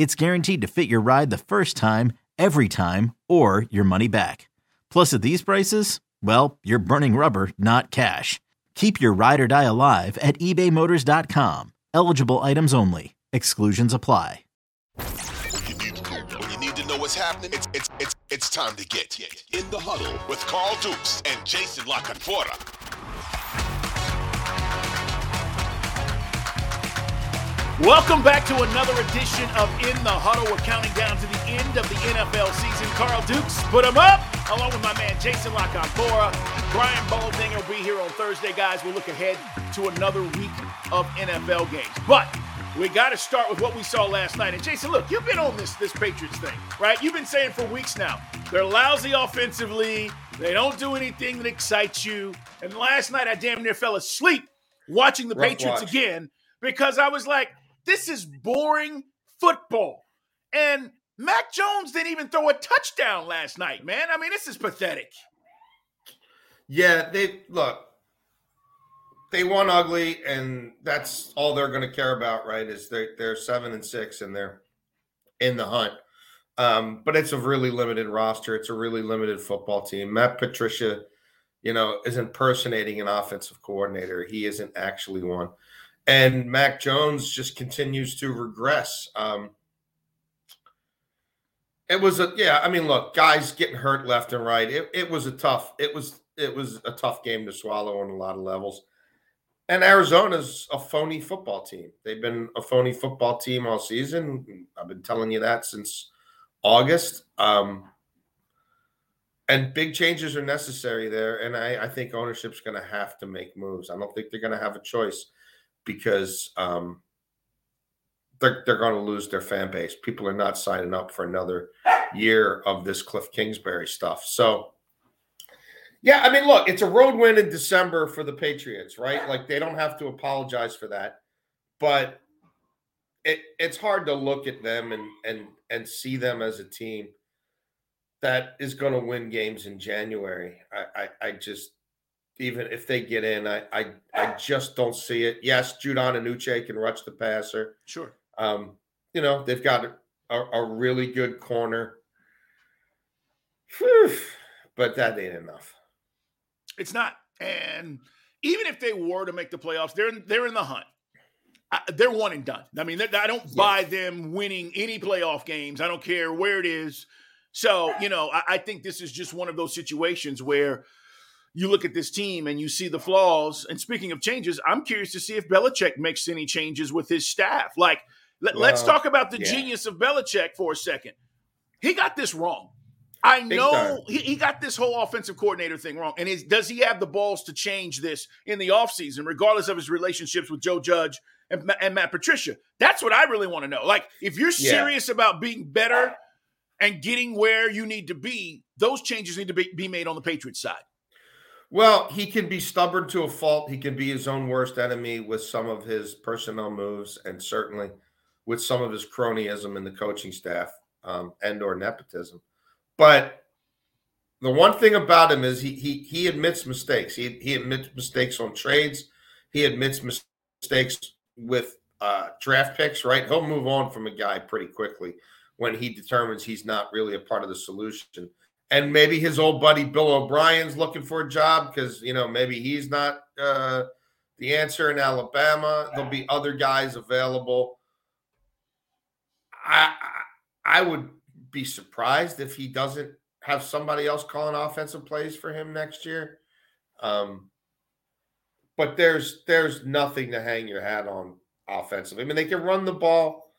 it's guaranteed to fit your ride the first time, every time, or your money back. Plus, at these prices, well, you're burning rubber, not cash. Keep your ride or die alive at ebaymotors.com. Eligible items only. Exclusions apply. When you need to know, what's happening, it's it's it's it's time to get in the huddle with Carl Dukes and Jason La Welcome back to another edition of In the Huddle. We're counting down to the end of the NFL season. Carl Dukes, put him up, along with my man Jason La Canfora. Brian Baldinger will be here on Thursday, guys. We'll look ahead to another week of NFL games. But we got to start with what we saw last night. And Jason, look, you've been on this this Patriots thing, right? You've been saying for weeks now they're lousy offensively. They don't do anything that excites you. And last night I damn near fell asleep watching the Rough Patriots watch. again because I was like, this is boring football. And Mac Jones didn't even throw a touchdown last night, man. I mean, this is pathetic. Yeah, they look. They won ugly, and that's all they're going to care about, right? Is they're they're seven and six, and they're in the hunt. Um, but it's a really limited roster. It's a really limited football team. Matt Patricia, you know, is impersonating an offensive coordinator. He isn't actually one. And Mac Jones just continues to regress. Um, it was a yeah. I mean, look, guys getting hurt left and right. It, it was a tough. It was it was a tough game to swallow on a lot of levels. And Arizona's a phony football team. They've been a phony football team all season. I've been telling you that since August. Um, and big changes are necessary there. And I, I think ownership's going to have to make moves. I don't think they're going to have a choice because um, they're, they're going to lose their fan base. People are not signing up for another year of this Cliff Kingsbury stuff. So, yeah, I mean, look, it's a road win in December for the Patriots, right? Like they don't have to apologize for that, but it it's hard to look at them and and and see them as a team that is going to win games in January. I, I I just even if they get in, I I I just don't see it. Yes, Judon and Uche can rush the passer. Sure. Um, you know, they've got a, a really good corner. Whew, but that ain't enough. It's not. And even if they were to make the playoffs, they're in, they're in the hunt. I, they're one and done. I mean, I don't buy them winning any playoff games. I don't care where it is. So, you know, I, I think this is just one of those situations where you look at this team and you see the flaws. And speaking of changes, I'm curious to see if Belichick makes any changes with his staff. Like, let, us Well, talk about the yeah. genius of Belichick for a second. He got this wrong. I Big know he, he got this whole offensive coordinator thing wrong. And is, does he have the balls to change this in the offseason, regardless of his relationships with Joe Judge and, and Matt Patricia? That's what I really want to know. Like, if you're Yeah. serious about being better and getting where you need to be, those changes need to be, be made on the Patriots side. Well, he can be stubborn to a fault. He can be his own worst enemy with some of his personnel moves, and certainly with some of his cronyism in the coaching staff um, and or nepotism. But the one thing about him is he he he admits mistakes. He he admits mistakes on trades. He admits mistakes with uh, draft picks. Right, he'll move on from a guy pretty quickly when he determines he's not really a part of the solution and maybe his old buddy Bill O'Brien's looking for a job because you know maybe he's not uh, the answer in Alabama. There'll be other guys available. I I would be surprised if he doesn't have somebody else calling offensive plays for him next year. Um, but there's there's nothing to hang your hat on offensively. I mean, they can run the ball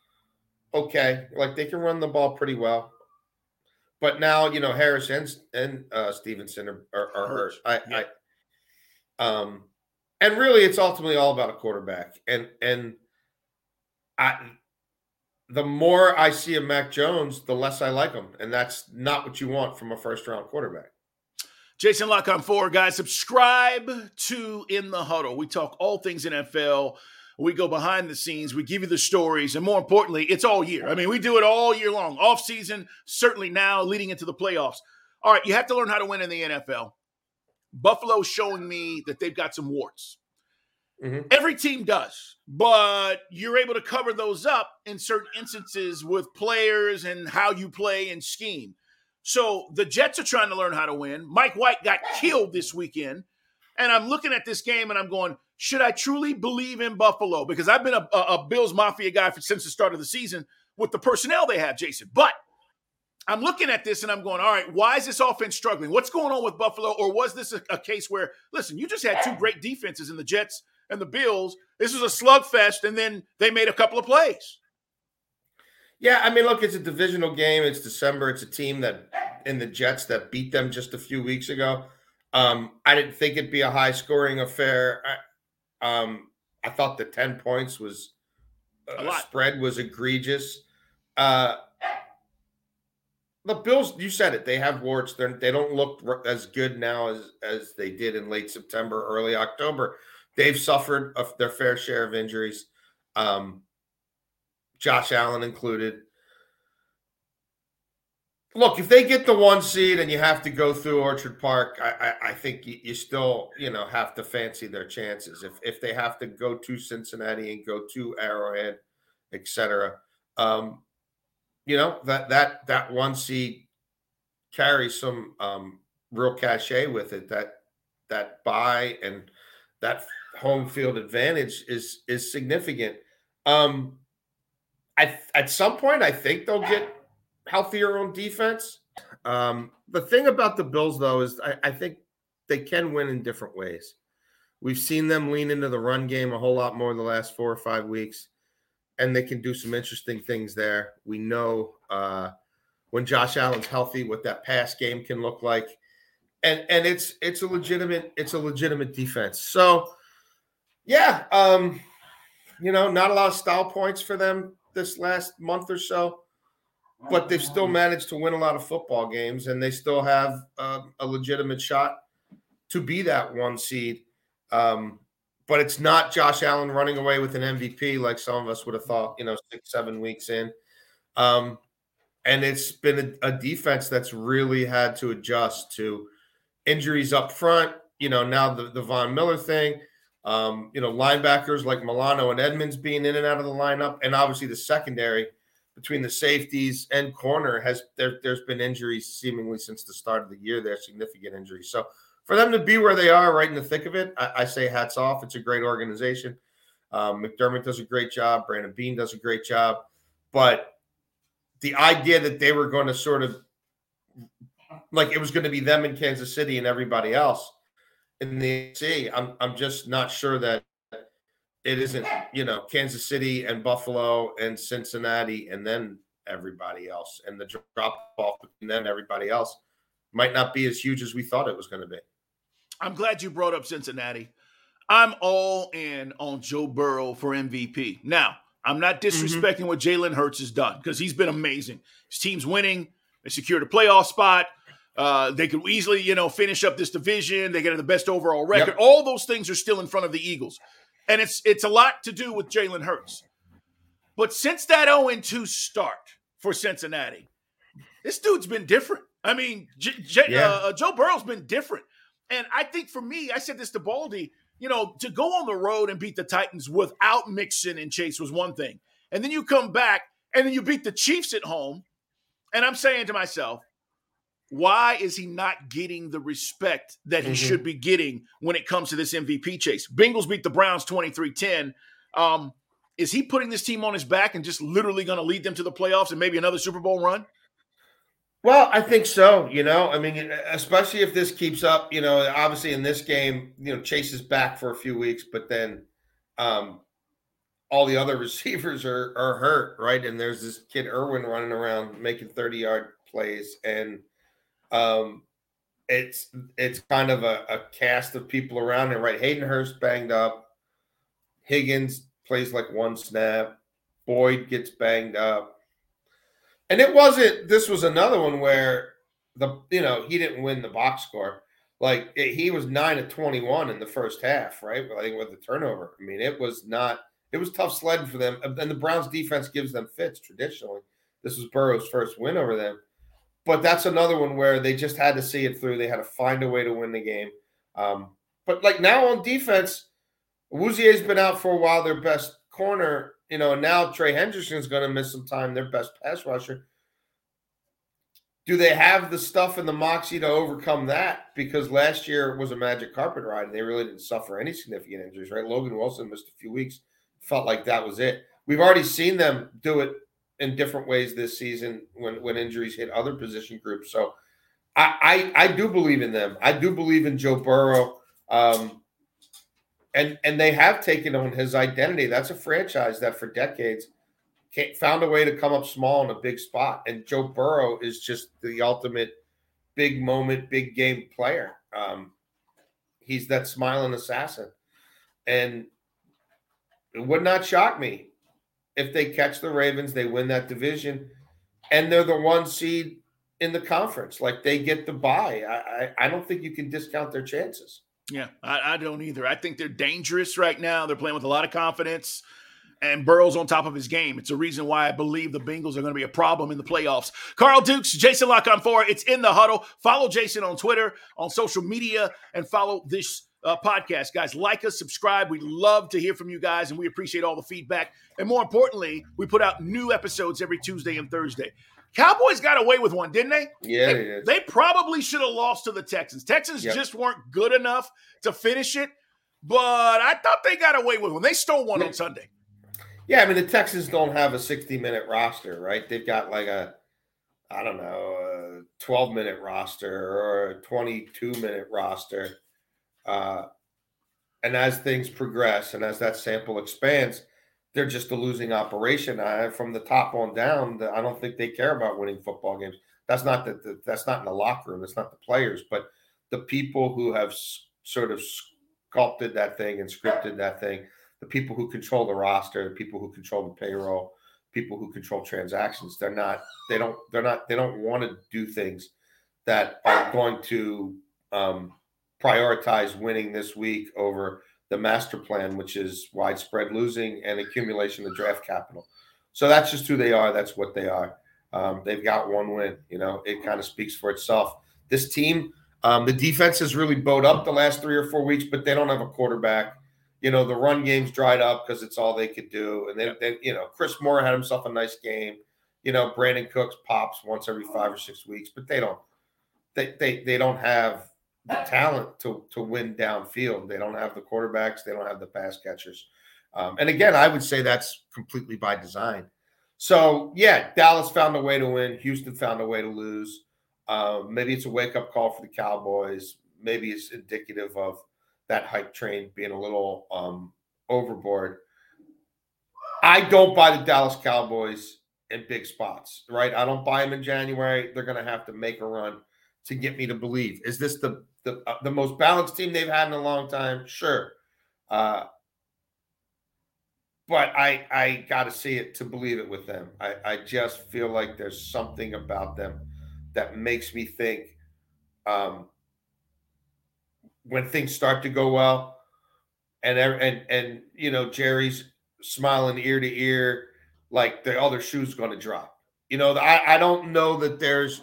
okay, like they can run the ball pretty well. But now you know Harris and and uh, Stevenson are, are, are hurt. I, yeah. I um, and really, it's ultimately all about a quarterback. And and I the more I see of Mac Jones, the less I like him. And that's not what you want from a first round quarterback. Jason La four guys. Subscribe to In the Huddle. We talk all things NFL. We go behind the scenes. We give you the stories. And more importantly, it's all year. I mean, we do it all year long. Off season, certainly now leading into the playoffs. All right, you have to learn how to win in the NFL. Buffalo's showing me that they've got some warts. Mm-hmm. Every team does, but you're able to cover those up in certain instances with players and how you play and scheme. So the Jets are trying to learn how to win. Mike White got killed this weekend. And I'm looking at this game and I'm going, should I truly believe in Buffalo? Because I've been a, a, a Bills Mafia guy for, since the start of the season with the personnel they have, Jason. But I'm looking at this and I'm going, all right, why is this offense struggling? What's going on with Buffalo? Or was this a, a case where, listen, you just had two great defenses in the Jets and the Bills. This was a slugfest, and then they made a couple of plays. Yeah, I mean, look, it's a divisional game. It's December. It's a team that in the Jets that beat them just a few weeks ago. Um, I didn't think it'd be a high scoring affair. I, um, I thought the 10 points was uh, spread was egregious. Uh, the Bills, you said it. They have warts. They're, they don't look as good now as as they did in late September, early October. They've suffered a, their fair share of injuries, um, Josh Allen included. Look, if they get the one seed and you have to go through Orchard Park, I, I, I think you, you, still, you know, have to fancy their chances. If if they have to go to Cincinnati and go to Arrowhead, etc., um, you know that that that one seed carries some um, real cachet with it. That that buy and that home field advantage is is significant. Um, I at some point I think they'll get healthier on defense. Um, the thing about the Bills though is I, I think they can win in different ways. We've seen them lean into the run game a whole lot more in the last four or five weeks, and they can do some interesting things there. We know uh, when Josh Allen's healthy, what that pass game can look like, and and it's it's a legitimate it's a legitimate defense. So yeah, um, you know, not a lot of style points for them this last month or so, but they've still managed to win a lot of football games, and they still have uh, a legitimate shot to be that one seed. Um, but it's not Josh Allen running away with an MVP like some of us would have thought, you know, six, seven weeks in. Um, and it's been a, a defense that's really had to adjust to injuries up front. You know, now the, the Von Miller thing um, you know, linebackers like Milano and Edmunds being in and out of the lineup, and obviously the secondary between the safeties and corner has there, has been injuries seemingly since the start of the year. There are significant injuries. So for them to be where they are, right in the thick of it, I, I say hats off. It's a great organization. Um, McDermott does a great job. Brandon Beane does a great job. But the idea that they were going to sort of like it was going to be them in Kansas City and everybody else in the C, I'm I'm just not sure that it isn't, you know, Kansas City and Buffalo and Cincinnati and then everybody else. And the drop off and then everybody else might not be as huge as we thought it was going to be. I'm glad you brought up Cincinnati. I'm all in on Joe Burrow for MVP. Now, I'm not mm-hmm. disrespecting mm-hmm. what Jalen Hurts has done because he's been amazing. His team's winning. They secured a playoff spot. Uh, they could easily, you know, finish up this division. They get the best overall record. Yep. All those things are still in front of the Eagles, and it's it's a lot to do with Jalen Hurts. But since that 0 2 start for Cincinnati, this dude's been different. I mean, J- J- yeah. uh, uh Joe Burrow's been different, and I think for me, I said this to Baldy. You know, to go on the road and beat the Titans without Mixon and Chase was one thing, and then you come back and then you beat the Chiefs at home, and I'm saying to myself why is he not getting the respect that he mm-hmm. should be getting when it comes to this MVP chase? Bengals beat the Browns 23 10. Um, is he putting this team on his back and just literally going to lead them to the playoffs and maybe another Super Bowl run? Well, I think so. You know, I mean, especially if this keeps up. You know, obviously in this game, you know, Chase is back for a few weeks, but then um, all the other receivers are are hurt, right? And there's this kid Irwin running around making thirty yard plays, and um, it's it's kind of a, a cast of people around it, right? Hayden Hurst banged up, Higgins plays like one snap, Boyd gets banged up. And it wasn't. This was another one where the you know he didn't win the box score. Like it, he was nine of twenty one in the first half, right? I think with the turnover. I mean, it was not. It was tough sledding for them. And the Browns defense gives them fits traditionally. This was Burrow's first win over them. But that's another one where they just had to see it through. They had to find a way to win the game. Um, but like now on defense, Awuzie's been out for a while, their best corner you know, now Trey Hendrickson's going to miss some time, their best pass rusher. Do they have the stuff and the moxie to overcome that? Because last year was a magic carpet ride and they really didn't suffer any significant injuries, right? Logan Wilson missed a few weeks, felt like that was it. We've already seen them do it in different ways this season when, when injuries hit other position groups. So I, I, I do believe in them. I do believe in Joe Burrow. Um, and and they have taken on his identity. That's a franchise that for decades found a way to come up small in a big spot. And Joe Burrow is just the ultimate big moment, big game player. Um, he's that smiling assassin, and it would not shock me if they catch the Ravens, they win that division, and they're the one seed in the conference. Like they get the bye. I, I, don't think you can discount their chances. Yeah, I, I, don't either. I think they're dangerous right now. They're playing with a lot of confidence, and Burrow's on top of his game. It's a reason why I believe the Bengals are going to be a problem in the playoffs. Carl Dukes, Jason La Canfora. It's in the huddle. Follow Jason on Twitter, on social media, and follow this uh, podcast. Guys, like us, subscribe. We love to hear from you guys, and we appreciate all the feedback. And more importantly, we put out new episodes every Tuesday and Thursday. Cowboys got away with one, didn't they? Yeah, they, they, they probably should have lost to the Texans. Texans yep. just weren't good enough to finish it, but I thought they got away with one. They stole one yeah. on Sunday. Yeah, I mean the Texans don't have a 60 minute roster, right? They've got like a I don't know, a 12 minute roster or a 22 minute roster. Uh, and as things progress and as that sample expands, they're just a losing operation. I, from the top on down, I don't think they care about winning football games. That's not the, that's not in the locker room. That's not the players, but the people who have s- sort of sculpted that thing and scripted that thing. The people who control the roster, the people who control the payroll, people who control transactions. They're not. They don't. They're not. They don't want to do things that are going to um, prioritize winning this week over the master plan, which is widespread losing and accumulation of draft capital. So that's just who they are. That's what they are. Um, they've got one win. You know, it kind of speaks for itself. This team, um, the defense has really bowed up the last three or four weeks, but they don't have a quarterback. You know, the run game's dried up because it's all they could do. And then, they, you know, Chris Moore had himself a nice game. You know, Brandin Cooks pops once every five or six weeks, but they don't. They they they don't have the talent to to win downfield. They don't have the quarterbacks. They don't have the pass catchers. Um, and again, I would say that's completely by design. So yeah, Dallas found a way to win. Houston found a way to lose. Um, maybe it's a wake up call for the Cowboys. Maybe it's indicative of that hype train being a little um, overboard. I don't buy the Dallas Cowboys in big spots, right? I don't buy them in January. They're going to have to make a run to get me to believe. Is this the the uh, the most balanced team they've had in a long time? Sure, uh, but I I got to see it to believe it with them. I I just feel like there's something about them that makes me think um, when things start to go well, and and and you know Jerry's smiling ear to ear, like the other shoe's going to drop. You know, I I don't know that there's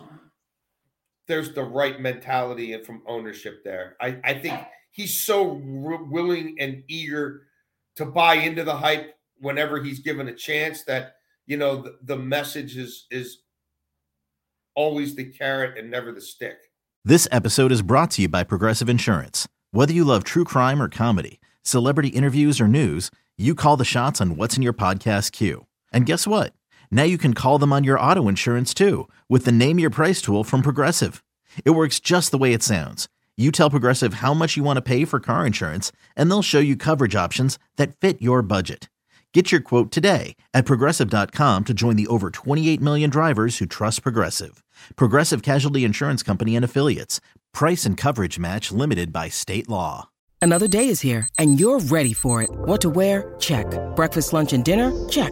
there's the right mentality and from ownership there. I, I think he's so r- willing and eager to buy into the hype whenever he's given a chance that you know the, the message is is always the carrot and never the stick. This episode is brought to you by Progressive Insurance. Whether you love true crime or comedy, celebrity interviews or news, you call the shots on what's in your podcast queue. And guess what? Now you can call them on your auto insurance too with the Name Your Price tool from Progressive. It works just the way it sounds. You tell Progressive how much you want to pay for car insurance, and they'll show you coverage options that fit your budget. Get your quote today at progressive.com to join the over 28 million drivers who trust Progressive. Progressive Casualty Insurance Company and Affiliates. Price and coverage match limited by state law. Another day is here, and you're ready for it. What to wear? Check. Breakfast, lunch, and dinner? Check.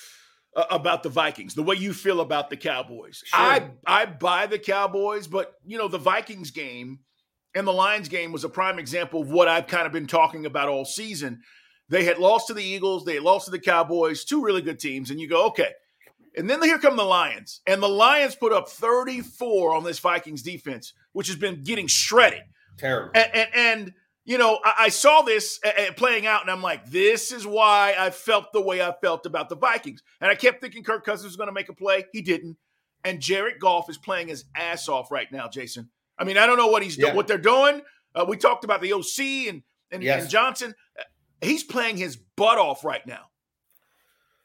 uh, about the Vikings, the way you feel about the Cowboys. Sure. I, I buy the Cowboys, but, you know, the Vikings game and the Lions game was a prime example of what I've kind of been talking about all season – they had lost to the Eagles, they lost to the Cowboys, two really good teams, and you go, okay. And then here come the Lions, and the Lions put up 34 on this Vikings defense, which has been getting shredded. Terrible. And, and, and you know, I, I saw this uh, playing out, and I'm like, this is why I felt the way I felt about the Vikings. And I kept thinking Kirk Cousins was going to make a play. He didn't. And Jared Goff is playing his ass off right now, Jason. I mean, I don't know what he's Yeah. do- what they're doing. Uh, we talked about the OC and and, Yes. and Johnson. He's playing his butt off right now.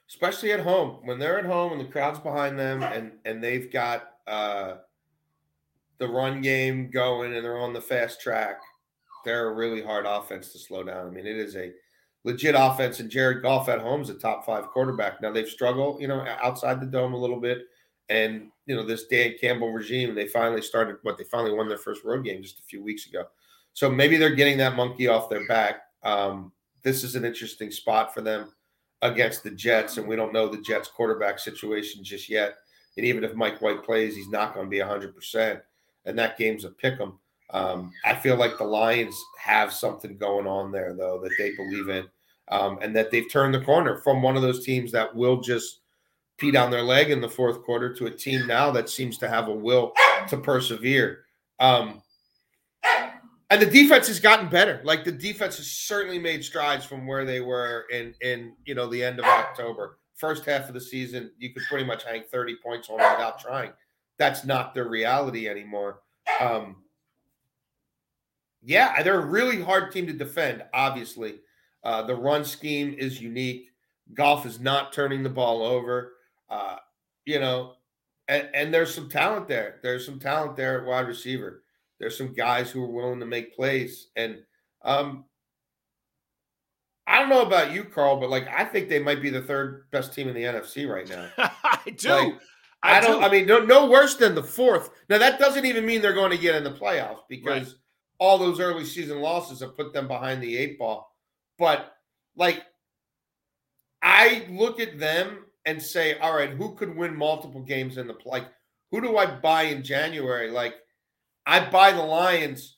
especially at home when they're at home and the crowd's behind them and and they've got uh the run game going and they're on the fast track they're a really hard offense to slow down i mean it is a legit offense and jared goff at home is a top five quarterback now they've struggled you know outside the dome a little bit and you know this dan campbell regime they finally started what they finally won their first road game just a few weeks ago so maybe they're getting that monkey off their back um, this is an interesting spot for them against the Jets, and we don't know the Jets quarterback situation just yet. And even if Mike White plays, he's not going to be 100%. And that game's a pick 'em. Um, I feel like the Lions have something going on there, though, that they believe in, um, and that they've turned the corner from one of those teams that will just pee down their leg in the fourth quarter to a team now that seems to have a will to persevere. Um, and the defense has gotten better. Like the defense has certainly made strides from where they were in in you know the end of October. First half of the season, you could pretty much hang 30 points on without trying. That's not their reality anymore. Um, yeah, they're a really hard team to defend, obviously. Uh, the run scheme is unique. Goff is not turning the ball over. Uh, you know, and, and there's some talent there. There's some talent there at wide receiver. There's some guys who are willing to make plays. And um, I don't know about you, Carl, but like I think they might be the third best team in the NFC right now. I do. Like, I, don't. do. I mean, no, no worse than the fourth. Now that doesn't even mean they're going to get in the playoffs because all those early season losses have put them behind the eight ball. But like, I look at them and say, all right, who could win multiple games in the play? Like, who do I buy in January? Like, I buy the Lions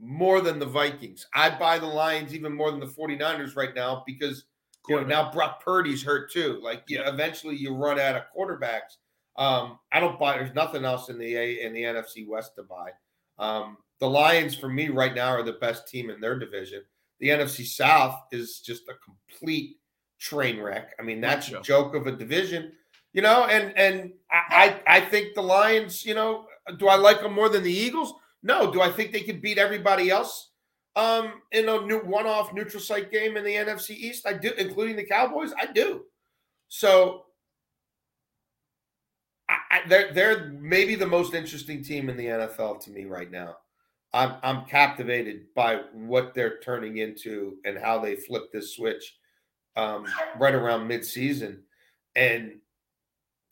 more than the Vikings. I buy the Lions even more than the 49ers right now because you know now Brock Purdy's hurt too. Like you know, eventually you run out of quarterbacks. Um, I don't buy there's nothing else in the A in the NFC West to buy. Um, the Lions for me right now are the best team in their division. The NFC South is just a complete train wreck. I mean, that's a joke of a division, you know, and and I I, think the Lions, you know, do I like them more than the Eagles? No. Do I think they could beat everybody else um, in a new one-off neutral site game in the NFC East? I do, including the Cowboys. I do. So I, I, they're they're maybe the most interesting team in the NFL to me right now. I'm I'm captivated by what they're turning into and how they flip this switch um, right around mid-season, and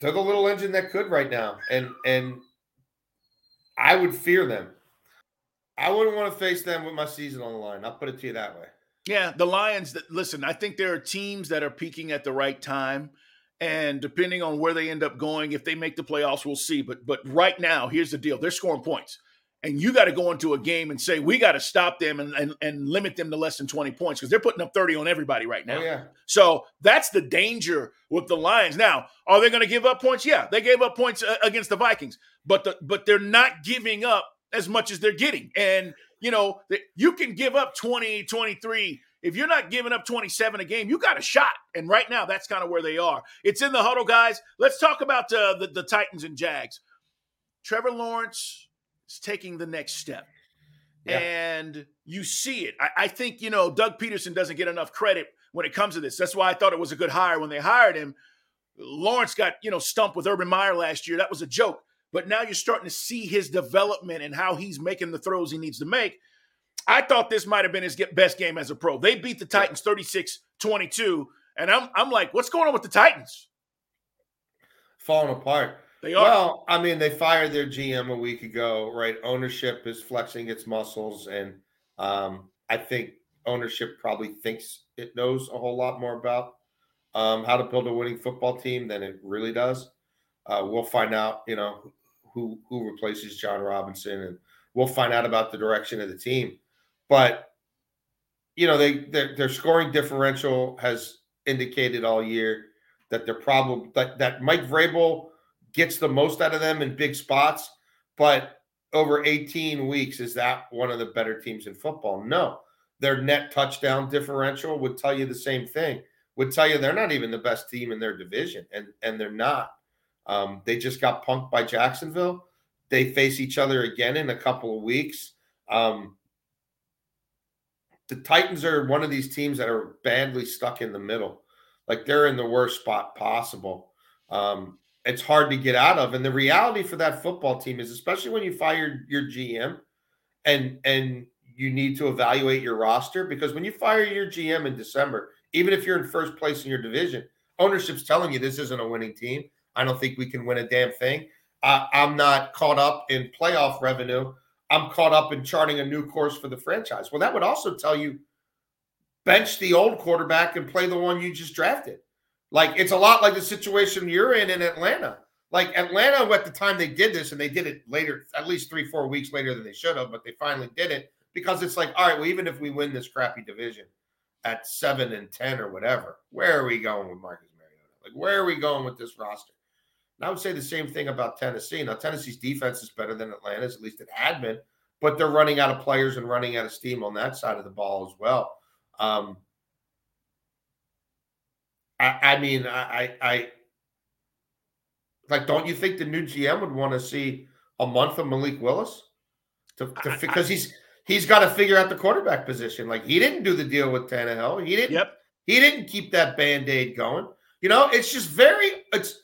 they're the little engine that could right now, and and I would fear them. I wouldn't want to face them with my season on the line. I'll put it to you that way. Yeah, the Lions. that- Listen, I think there are teams that are peaking at the right time, and depending on where they end up going, if they make the playoffs, we'll see. But but right now, here's the deal: they're scoring points, and you got to go into a game and say we got to stop them and, and, and limit them to less than 20 points because they're putting up 30 on everybody right now. Oh, yeah. So that's the danger with the Lions. Now, are they going to give up points? Yeah, they gave up points uh, against the Vikings, but the, but they're not giving up as much as they're getting. And you know, you can give up 20, 23 if you're not giving up 27 a game, you got a shot. And right now, that's kind of where they are. It's in the huddle, guys. Let's talk about uh, the, the Titans and Jags. Trevor Lawrence is taking the next step. Yeah. And you see it. I, I, think, you know, Doug Pederson doesn't get enough credit when it comes to this. That's why I thought it was a good hire when they hired him. Lawrence got, you know, stumped with Urban Meyer last year. That was a joke. But now you're starting to see his development and how he's making the throws he needs to make. I thought this might have been his best game as a pro. They beat the Titans 36 22. And I'm, I'm like, what's going on with the Titans? Falling apart. They are. Well, I mean, they fired their GM a week ago, right? Ownership is flexing its muscles, and um, I think ownership probably thinks it knows a whole lot more about um, how to build a winning football team than it really does. Uh, we'll find out, you know, who who replaces Jon Robinson, and we'll find out about the direction of the team. But you know, they their, their scoring differential has indicated all year that they're probably that, that Mike Vrabel gets the most out of them in big spots, but over 18 weeks, is that one of the better teams in football? No. Their net touchdown differential would tell you the same thing. Would tell you they're not even the best team in their division, and and they're not. Um, they just got punked by Jacksonville. They face each other again in a couple of weeks. Um, the Titans are one of these teams that are badly stuck in the middle. Like they're in the worst spot possible. Um, it's hard to get out of. And the reality for that football team is, especially when you fire your GM and and you need to evaluate your roster, because when you fire your GM in December, even if you're in first place in your division, ownership's telling you this isn't a winning team. I don't think we can win a damn thing. Uh, I'm not caught up in playoff revenue. I'm caught up in charting a new course for the franchise. Well, that would also tell you bench the old quarterback and play the one you just drafted. Like it's a lot like the situation you're in in Atlanta. Like Atlanta, at the time they did this, and they did it later, at least three, four weeks later than they should have, but they finally did it because it's like, all right, well, even if we win this crappy division at seven and ten or whatever, where are we going with Marcus Mariota? Like, where are we going with this roster? And I would say the same thing about Tennessee. Now, Tennessee's defense is better than Atlanta's, at least it had been, but they're running out of players and running out of steam on that side of the ball as well. Um, I, I mean, I, I, like, don't you think the new GM would want to see a month of Malik Willis to, because he's he's got to figure out the quarterback position. Like, he didn't do the deal with Tannehill. He didn't. Yep. He didn't keep that band aid going. You know, it's just very. It's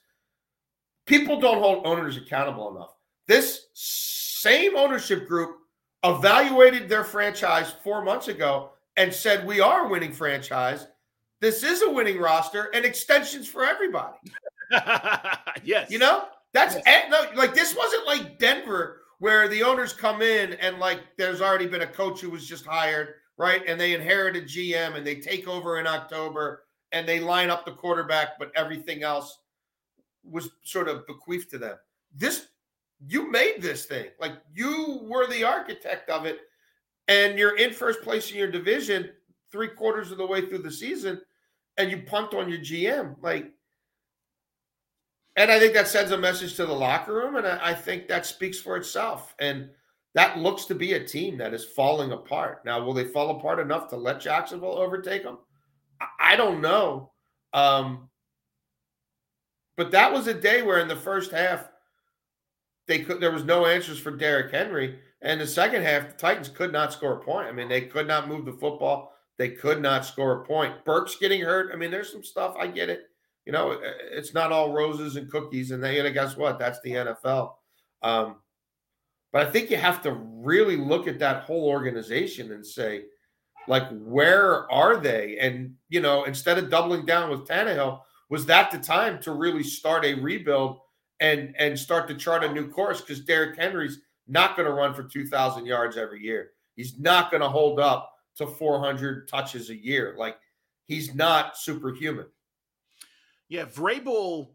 people don't hold owners accountable enough. This same ownership group evaluated their franchise four months ago and said we are a winning franchise this is a winning roster and extensions for everybody. yes. You know, that's yes. Eh, no, like this wasn't like Denver where the owners come in and like there's already been a coach who was just hired, right? And they inherit a GM and they take over in October and they line up the quarterback, but everything else was sort of bequeathed to them. This you made this thing. Like you were the architect of it and you're in first place in your division three quarters of the way through the season and you punt on your GM. Like, and I think that sends a message to the locker room, and I, I think that speaks for itself. And that looks to be a team that is falling apart. Now, will they fall apart enough to let Jacksonville overtake them? I, I don't know. Um, but that was a day where in the first half, they could there was no answers for Derrick Henry. And the second half, the Titans could not score a point. I mean, they could not move the football. They could not score a point. Burks getting hurt. I mean, there's some stuff. I get it. You know, it's not all roses and cookies. And they, then, guess what? That's the NFL. Um, but I think you have to really look at that whole organization and say, like, where are they? And, you know, instead of doubling down with Tannehill, was that the time to really start a rebuild and and start to chart a new course? Because Derrick Henry's not going to run for 2,000 yards every year. He's not going to hold up to 400 touches a year. Like he's not superhuman. Yeah, Vrabel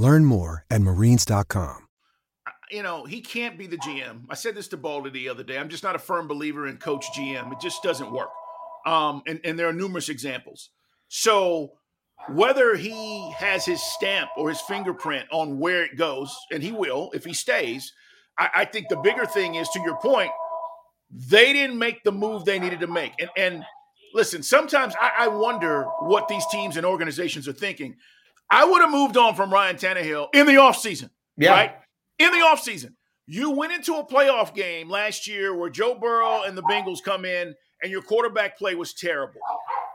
Learn more at marines.com. You know, he can't be the GM. I said this to Baldy the other day. I'm just not a firm believer in coach GM. It just doesn't work. Um, and, and there are numerous examples. So whether he has his stamp or his fingerprint on where it goes, and he will if he stays, I, I think the bigger thing is to your point, they didn't make the move they needed to make. And and listen, sometimes I, I wonder what these teams and organizations are thinking. I would have moved on from Ryan Tannehill in the offseason. Yeah. Right? In the offseason. You went into a playoff game last year where Joe Burrow and the Bengals come in and your quarterback play was terrible.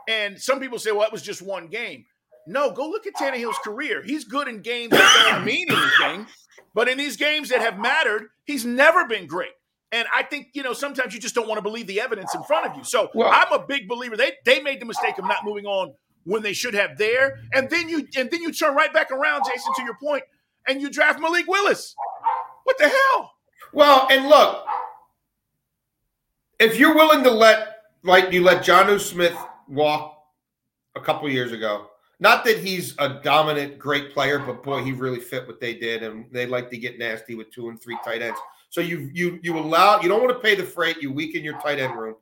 And some people say, well, it was just one game. No, go look at Tannehill's career. He's good in games that don't mean anything, but in these games that have mattered, he's never been great. And I think, you know, sometimes you just don't want to believe the evidence in front of you. So Well- I'm a big believer. They they made the mistake of not moving on when they should have there. And then you and then you turn right back around, Jason, to your point, and you draft Malik Willis. What the hell? Well, and look, if you're willing to let, like you let Jonnu Smith walk a couple years ago, not that he's a dominant, great player, but boy, he really fit what they did, and they like to get nasty with two and three tight ends. So you you you allow you don't want to pay the freight, you weaken your tight end room.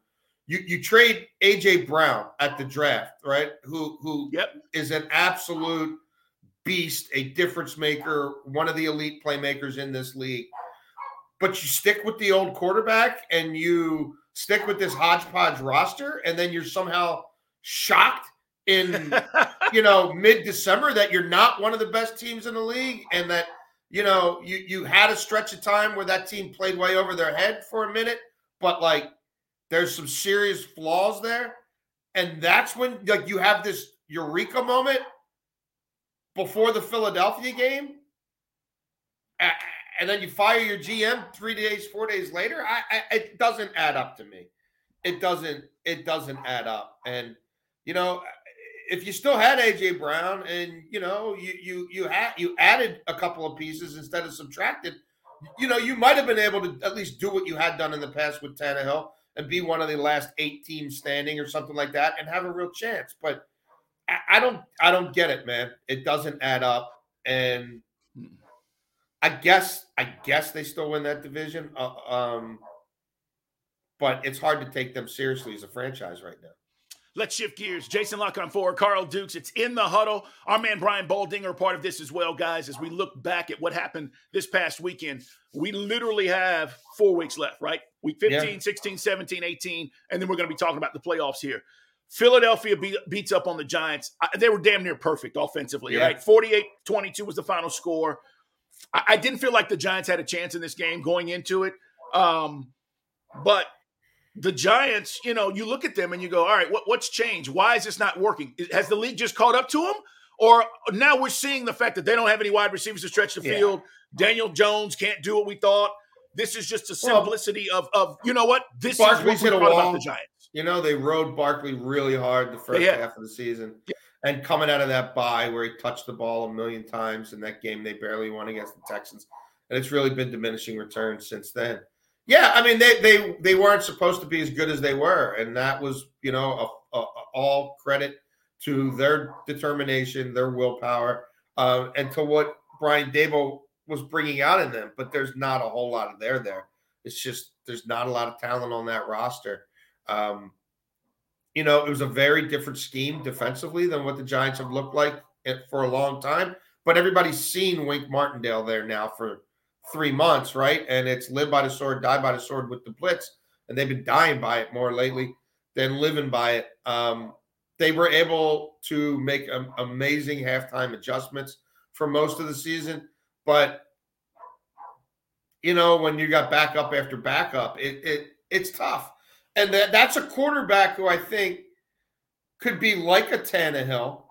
You you trade AJ Brown at the draft, right? Who who Yep. is an absolute beast, a difference maker, one of the elite playmakers in this league. But you stick with the old quarterback and you stick with this hodgepodge roster, and then you're somehow shocked in you know mid-December that you're not one of the best teams in the league, and that you know you you had a stretch of time where that team played way over their head for a minute, but like there's some serious flaws there, and that's when like you have this eureka moment before the Philadelphia game, and then you fire your GM three days, four days later. I, I it doesn't add up to me. It doesn't. It doesn't add up. And you know, if you still had AJ Brown, and you know, you you you had you added a couple of pieces instead of subtracted, you know, you might have been able to at least do what you had done in the past with Tannehill and be one of the last eight teams standing or something like that, and have a real chance. But I, I don't I don't get it, man. It doesn't add up, and I guess I guess they still win that division. Uh, um, but it's hard to take them seriously as a franchise right now. Let's shift gears. Jason La Canfora, Carl Dukes. It's in the huddle. Our man Brian Baldinger, part of this as well, guys. As we look back at what happened this past weekend, we literally have four weeks left, right? Week 15, Yeah. 16, 17, 18, and then we're going to be talking about the playoffs here. Philadelphia beat, beats up on the Giants. I, they were damn near perfect offensively, Yeah. right? 48 22 was the final score. I, I didn't feel like the Giants had a chance in this game going into it. Um, but the Giants, you know, you look at them and you go, all right, what, what's changed? Why is this not working? Has the league just caught up to them? Or now we're seeing the fact that they don't have any wide receivers to stretch the Yeah. field. Daniel Jones can't do what we thought. This is just the Well, simplicity of, of you know what? This Barkley's is what we thought about the Giants. You know, they rode Barkley really hard the first have. half of the season. And coming out of that bye where he touched the ball a million times in that game they barely won against the Texans. And it's really been diminishing returns since then. Yeah, I mean they they they weren't supposed to be as good as they were, and that was you know a, a, a- all credit to their determination, their willpower, uh, and to what Brian Daboll was bringing out in them. But there's not a whole lot of there there. It's just there's not a lot of talent on that roster. Um, you know, it was a very different scheme defensively than what the Giants have looked like for a long time. But everybody's seen Wink Martindale there now for three months, right? And it's live by the sword, die by the sword with the blitz, and they've been dying by it more lately than living by it. Um, they were able to make um, amazing halftime adjustments for most of the season, but you know when you got backup after backup, it, it it's tough, and that, that's a quarterback who I think could be like a Tannehill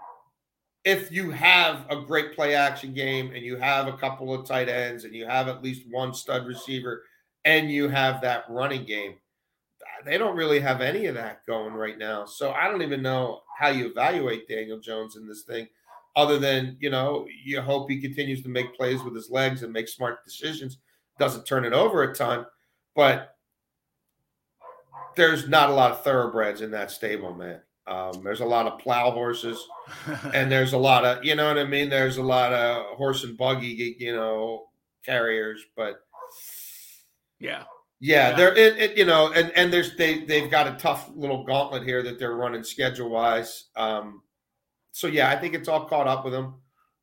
if you have a great play action game and you have a couple of tight ends and you have at least one stud receiver and you have that running game. They don't really have any of that going right now. So I don't even know how you evaluate Daniel Jones in this thing, other than, you know, you hope he continues to make plays with his legs and make smart decisions, doesn't turn it over a ton. But there's not a lot of thoroughbreds in that stable, man. Um, there's a lot of plow horses, and there's a lot of you know what I mean. There's a lot of horse and buggy, you know, carriers, but yeah, yeah, yeah. they're it, it, you know, and and there's they they've got a tough little gauntlet here that they're running schedule wise. Um, so yeah, I think it's all caught up with them,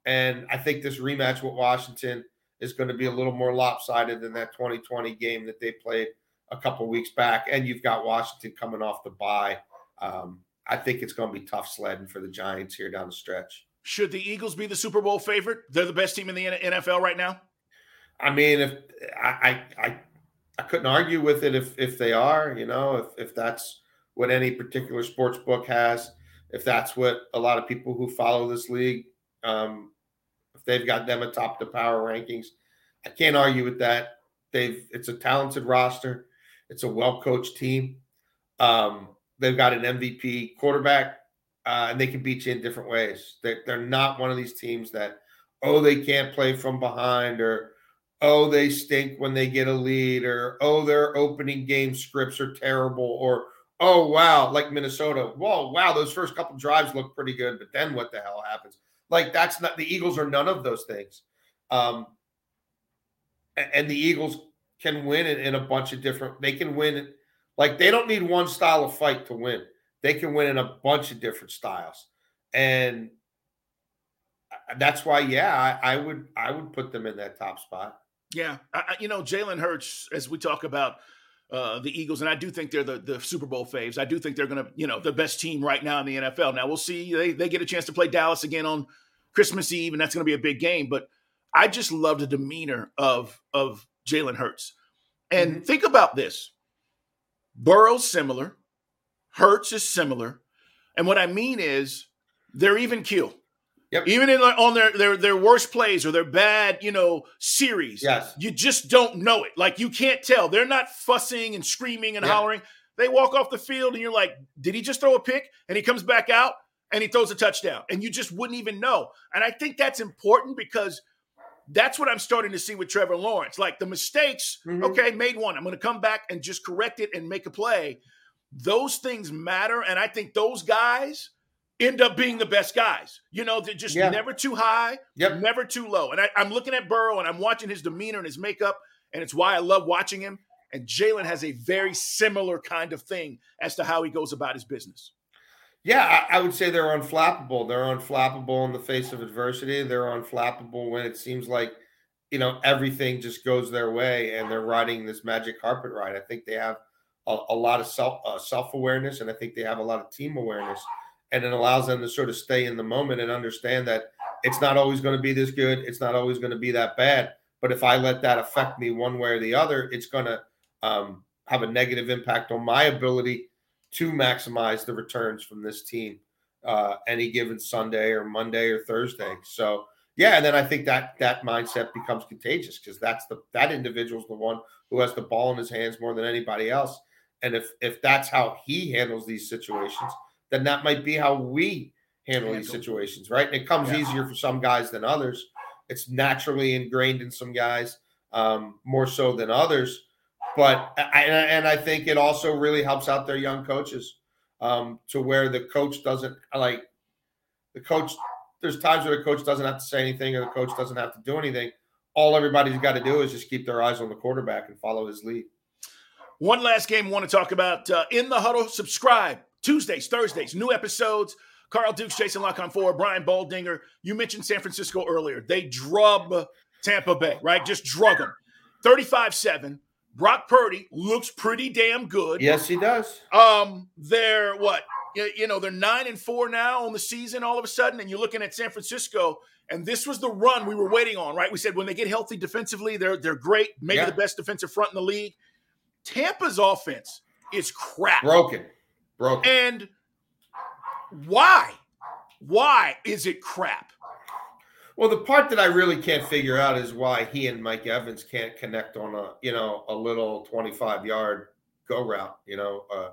and I think this rematch with Washington is going to be a little more lopsided than that 2020 game that they played a couple weeks back, and you've got Washington coming off the bye. Um, I think it's going to be tough sledding for the Giants here down the stretch. Should the Eagles be the Super Bowl favorite? They're the best team in the NFL right now. I mean, if I I I couldn't argue with it if if they are, you know, if if that's what any particular sports book has, if that's what a lot of people who follow this league, um, if they've got them atop the power rankings, I can't argue with that. They've it's a talented roster, it's a well coached team. Um, They've got an MVP quarterback, uh, and they can beat you in different ways. They're, they're not one of these teams that, oh, they can't play from behind, or oh, they stink when they get a lead, or oh, their opening game scripts are terrible, or oh, wow, like Minnesota. Whoa, wow, those first couple drives look pretty good, but then what the hell happens? Like that's not the Eagles are none of those things. Um, and the Eagles can win in, in a bunch of different. They can win like they don't need one style of fight to win. They can win in a bunch of different styles. And that's why, yeah, I, I would I would put them in that top spot. Yeah, I, you know, Jalen Hurts, as we talk about uh, the Eagles, and I do think they're the, the Super Bowl faves. I do think they're going to, you know, the best team right now in the NFL. Now we'll see. They they get a chance to play Dallas again on Christmas Eve, and that's going to be a big game. But I just love the demeanor of of Jalen Hurts. And mm-hmm. think about this: Burrow's similar. Hurts is similar. And what I mean is they're even keel. Yep. Even in, on their, their their worst plays or their bad, you know, series, yes. you just don't know it. Like you can't tell. They're not fussing and screaming and hollering. They walk off the field and you're like, did he just throw a pick? And he comes back out and he throws a touchdown. And you just wouldn't even know. And I think that's important because that's what I'm starting to see with Trevor Lawrence. Like the mistakes, mm-hmm. okay, made one. I'm going to come back and just correct it and make a play. Those things matter. And I think those guys end up being the best guys. You know, they're just yeah. never too high, yep. never too low. And I, I'm looking at Burrow and I'm watching his demeanor and his makeup. And it's why I love watching him. And Jalen has a very similar kind of thing as to how he goes about his business. Yeah, I, I, would say they're unflappable. They're unflappable in the face of adversity. They're unflappable when it seems like, you know, everything just goes their way and they're riding this magic carpet ride. I think they have a, a lot of self uh, self awareness and I think they have a lot of team awareness, and it allows them to sort of stay in the moment and understand that it's not always going to be this good. It's not always going to be that bad. But if I let that affect me one way or the other, it's going to um, have a negative impact on my ability to maximize the returns from this team uh, any given Sunday or Monday or Thursday. So yeah, and then I think that that mindset becomes contagious because that's the that individual's the one who has the ball in his hands more than anybody else. And if if that's how he handles these situations, then that might be how we handle, these situations, right? And it comes yeah. easier for some guys than others. It's naturally ingrained in some guys um, more so than others. But I, and I think it also really helps out their young coaches um, to where the coach doesn't like the coach. There's times where the coach doesn't have to say anything or the coach doesn't have to do anything. All everybody's got to do is just keep their eyes on the quarterback and follow his lead. One last game I want to talk about uh, in the huddle. Subscribe Tuesdays, Thursdays, new episodes. Carl Dukes, Jason La Canfora, Brian Baldinger. You mentioned San Francisco earlier. They drub Tampa Bay, right? Just drug them. 35 7. Brock Purdy looks pretty damn good. Yes, he does. Um, they're what? You, know, they're nine and four now on the season all of a sudden, and you're looking at San Francisco, and this was the run we were waiting on, right? We said when they get healthy defensively, they're they're great, maybe Yeah. the best defensive front in the league. Tampa's offense is crap. Broken. Broken. And why? Why is it crap? Well, the part that I really can't figure out is why he and Mike Evans can't connect on a you know a little twenty-five yard go route. You know, uh,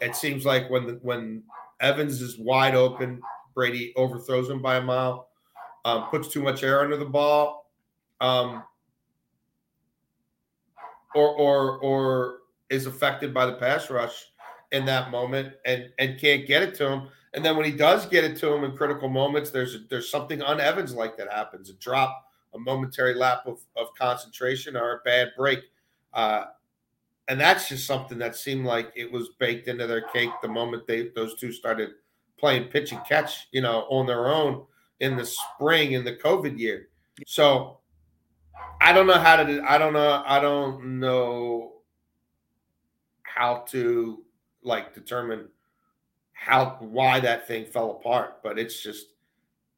it seems like when the, when Evans is wide open, Brady overthrows him by a mile, um, puts too much air under the ball, um, or or or is affected by the pass rush in that moment and and can't get it to him. And then when he does get it to him in critical moments, there's there's something un Evans like that happens. A drop, a momentary lap of, of concentration, or a bad break. Uh, and that's just something that seemed like it was baked into their cake the moment they those two started playing pitch and catch, you know, on their own in the spring in the COVID year. So I don't know how to I don't know I don't know how to like determine how why that thing fell apart, but it's just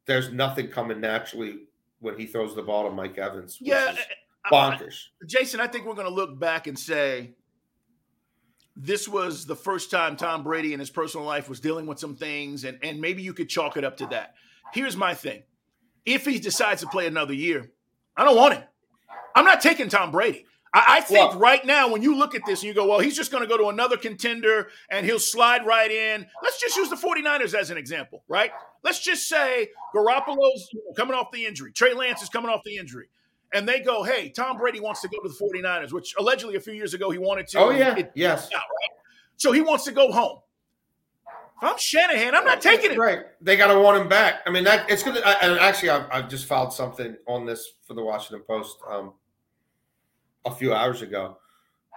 there's nothing coming naturally when he throws the ball to Mike Evans. which Yeah, is I- bonkers. Jason, I think we're going to look back and say this was the first time Tom Brady in his personal life was dealing with some things, and, and maybe you could chalk it up to that. Here's my thing if he decides to play another year, I don't want him. I'm not taking Tom Brady. I, I think Well- right now, when you look at this and you go, well, he's just going to go to another contender and he'll slide right in. Let's just use the 49ers as an example, right? Let's just say Garoppolo's coming off the injury, Trey Lance is coming off the injury. And they go, hey, Tom Brady wants to go to the 49ers, which allegedly a few years ago he wanted to. Oh yeah, it- yes. out, right? So he wants to go home. If I'm Shanahan, I'm not taking it. Right. They got to want him back. I mean, that it's good. I, and actually, I've, I've just filed something on this for the Washington Post um, a few hours ago.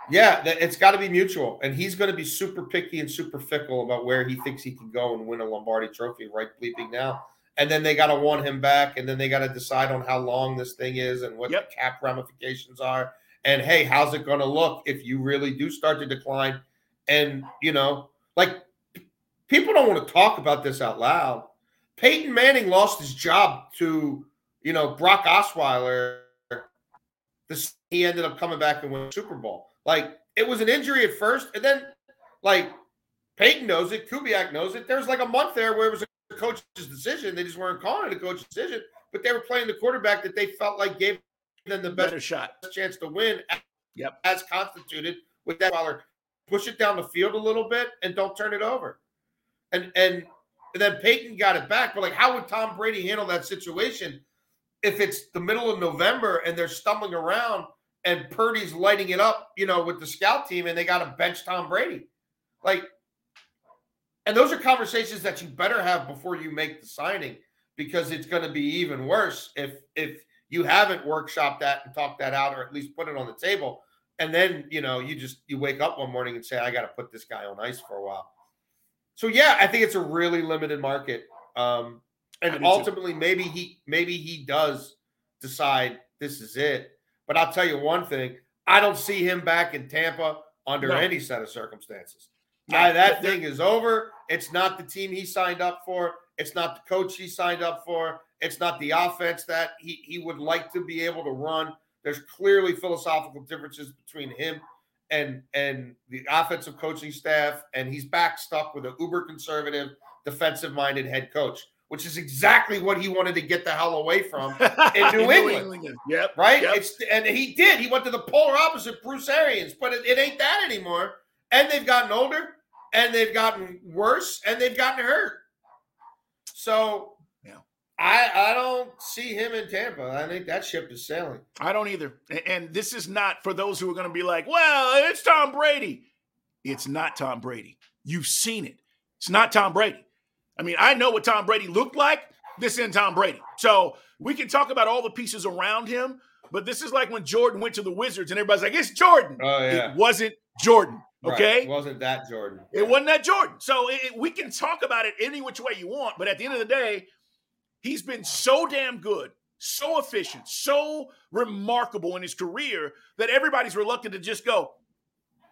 Yeah, it's got to be mutual, and he's going to be super picky and super fickle about where he thinks he can go and win a Lombardi Trophy right bleeping now. And then they got to want him back, and then they got to decide on how long this thing is and what Yep. the cap ramifications are. And hey, how's it going to look if you really do start to decline? And you know, like people don't want to talk about this out loud. Peyton Manning lost his job to, you know, Brock Osweiler. This he ended up coming back and winning the Super Bowl. Like it was an injury at first, and then like Peyton knows it, Kubiak knows it. There was like a month there where it was a coach's decision. They just weren't calling it a coach's decision, but they were playing the quarterback that they felt like gave them the best Better shot. chance to win Yep. as constituted with that Waller. Push it down the field a little bit and don't turn it over. And and and then Peyton got it back. But like, how would Tom Brady handle that situation if it's the middle of November and they're stumbling around and Purdy's lighting it up, you know, with the scout team and they got to bench Tom Brady? Like, and those are conversations that you better have before you make the signing because it's going to be even worse if if you haven't workshopped that and talked that out or at least put it on the table. And then you know you just you wake up one morning and say i got to put this guy on ice for a while. So yeah i think it's a really limited market um and ultimately maybe he maybe he does decide this is it but i'll tell you one thing i don't see him back in tampa under No. any set of circumstances. Yeah, that thing is over. It's not the team he signed up for. It's not the coach he signed up for. It's not the offense that he, he would like to be able to run. There's clearly philosophical differences between him and and the offensive coaching staff, and he's back stuck with an uber conservative, defensive minded head coach, which is exactly what he wanted to get the hell away from, in New England. Yep. right? Yep. It's and he did. He went to the polar opposite, Bruce Arians, but it, it ain't that anymore. And they've gotten older, and they've gotten worse, and they've gotten hurt. So. Yeah. I, I don't see him in Tampa. I think that ship is sailing. I don't either. And this is not for those who are going to be like, well, it's Tom Brady. It's not Tom Brady. You've seen it. It's not Tom Brady. I mean, I know what Tom Brady looked like. This isn't Tom Brady. So we can talk about all the pieces around him, but this is like when Jordan went to the Wizards and everybody's like, it's Jordan. Oh, yeah. It wasn't Jordan. Right. Okay. It wasn't that Jordan. It wasn't that Jordan. So it, it- we can talk about it any which way you want, but at the end of the day, he's been so damn good so efficient, so remarkable in his career that everybody's reluctant to just go,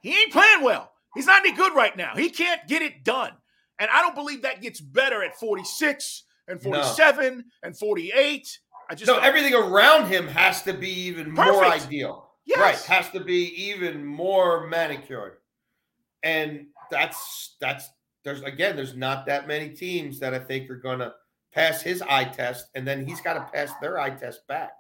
he ain't playing well. He's not any good right now. He can't get it done. And I don't believe that gets better at 46 and 47 no. and 48. I just No, everything around him has to be even Perfect. more ideal. Yes. Right, has to be even more manicured. And that's that's there's again there's not that many teams that I think are going to pass his eye test and then he's got to pass their eye test back.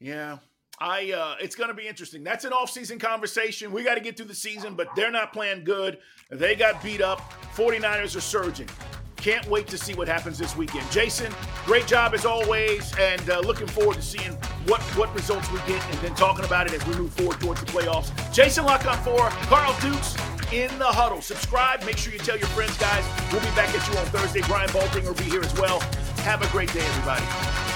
Yeah. I uh it's going to be interesting. That's an off-season conversation. We got to get through the season, but they're not playing good. They got beat up. 49ers are surging. Can't wait to see what happens this weekend. Jason, great job as always, and uh, looking forward to seeing what, what results we get and then talking about it as we move forward towards the playoffs. Jason La Canfora, Carl Dukes in the huddle. Subscribe. Make sure you tell your friends, guys. We'll be back at you on Thursday. Brian Baldinger will be here as well. Have a great day, everybody.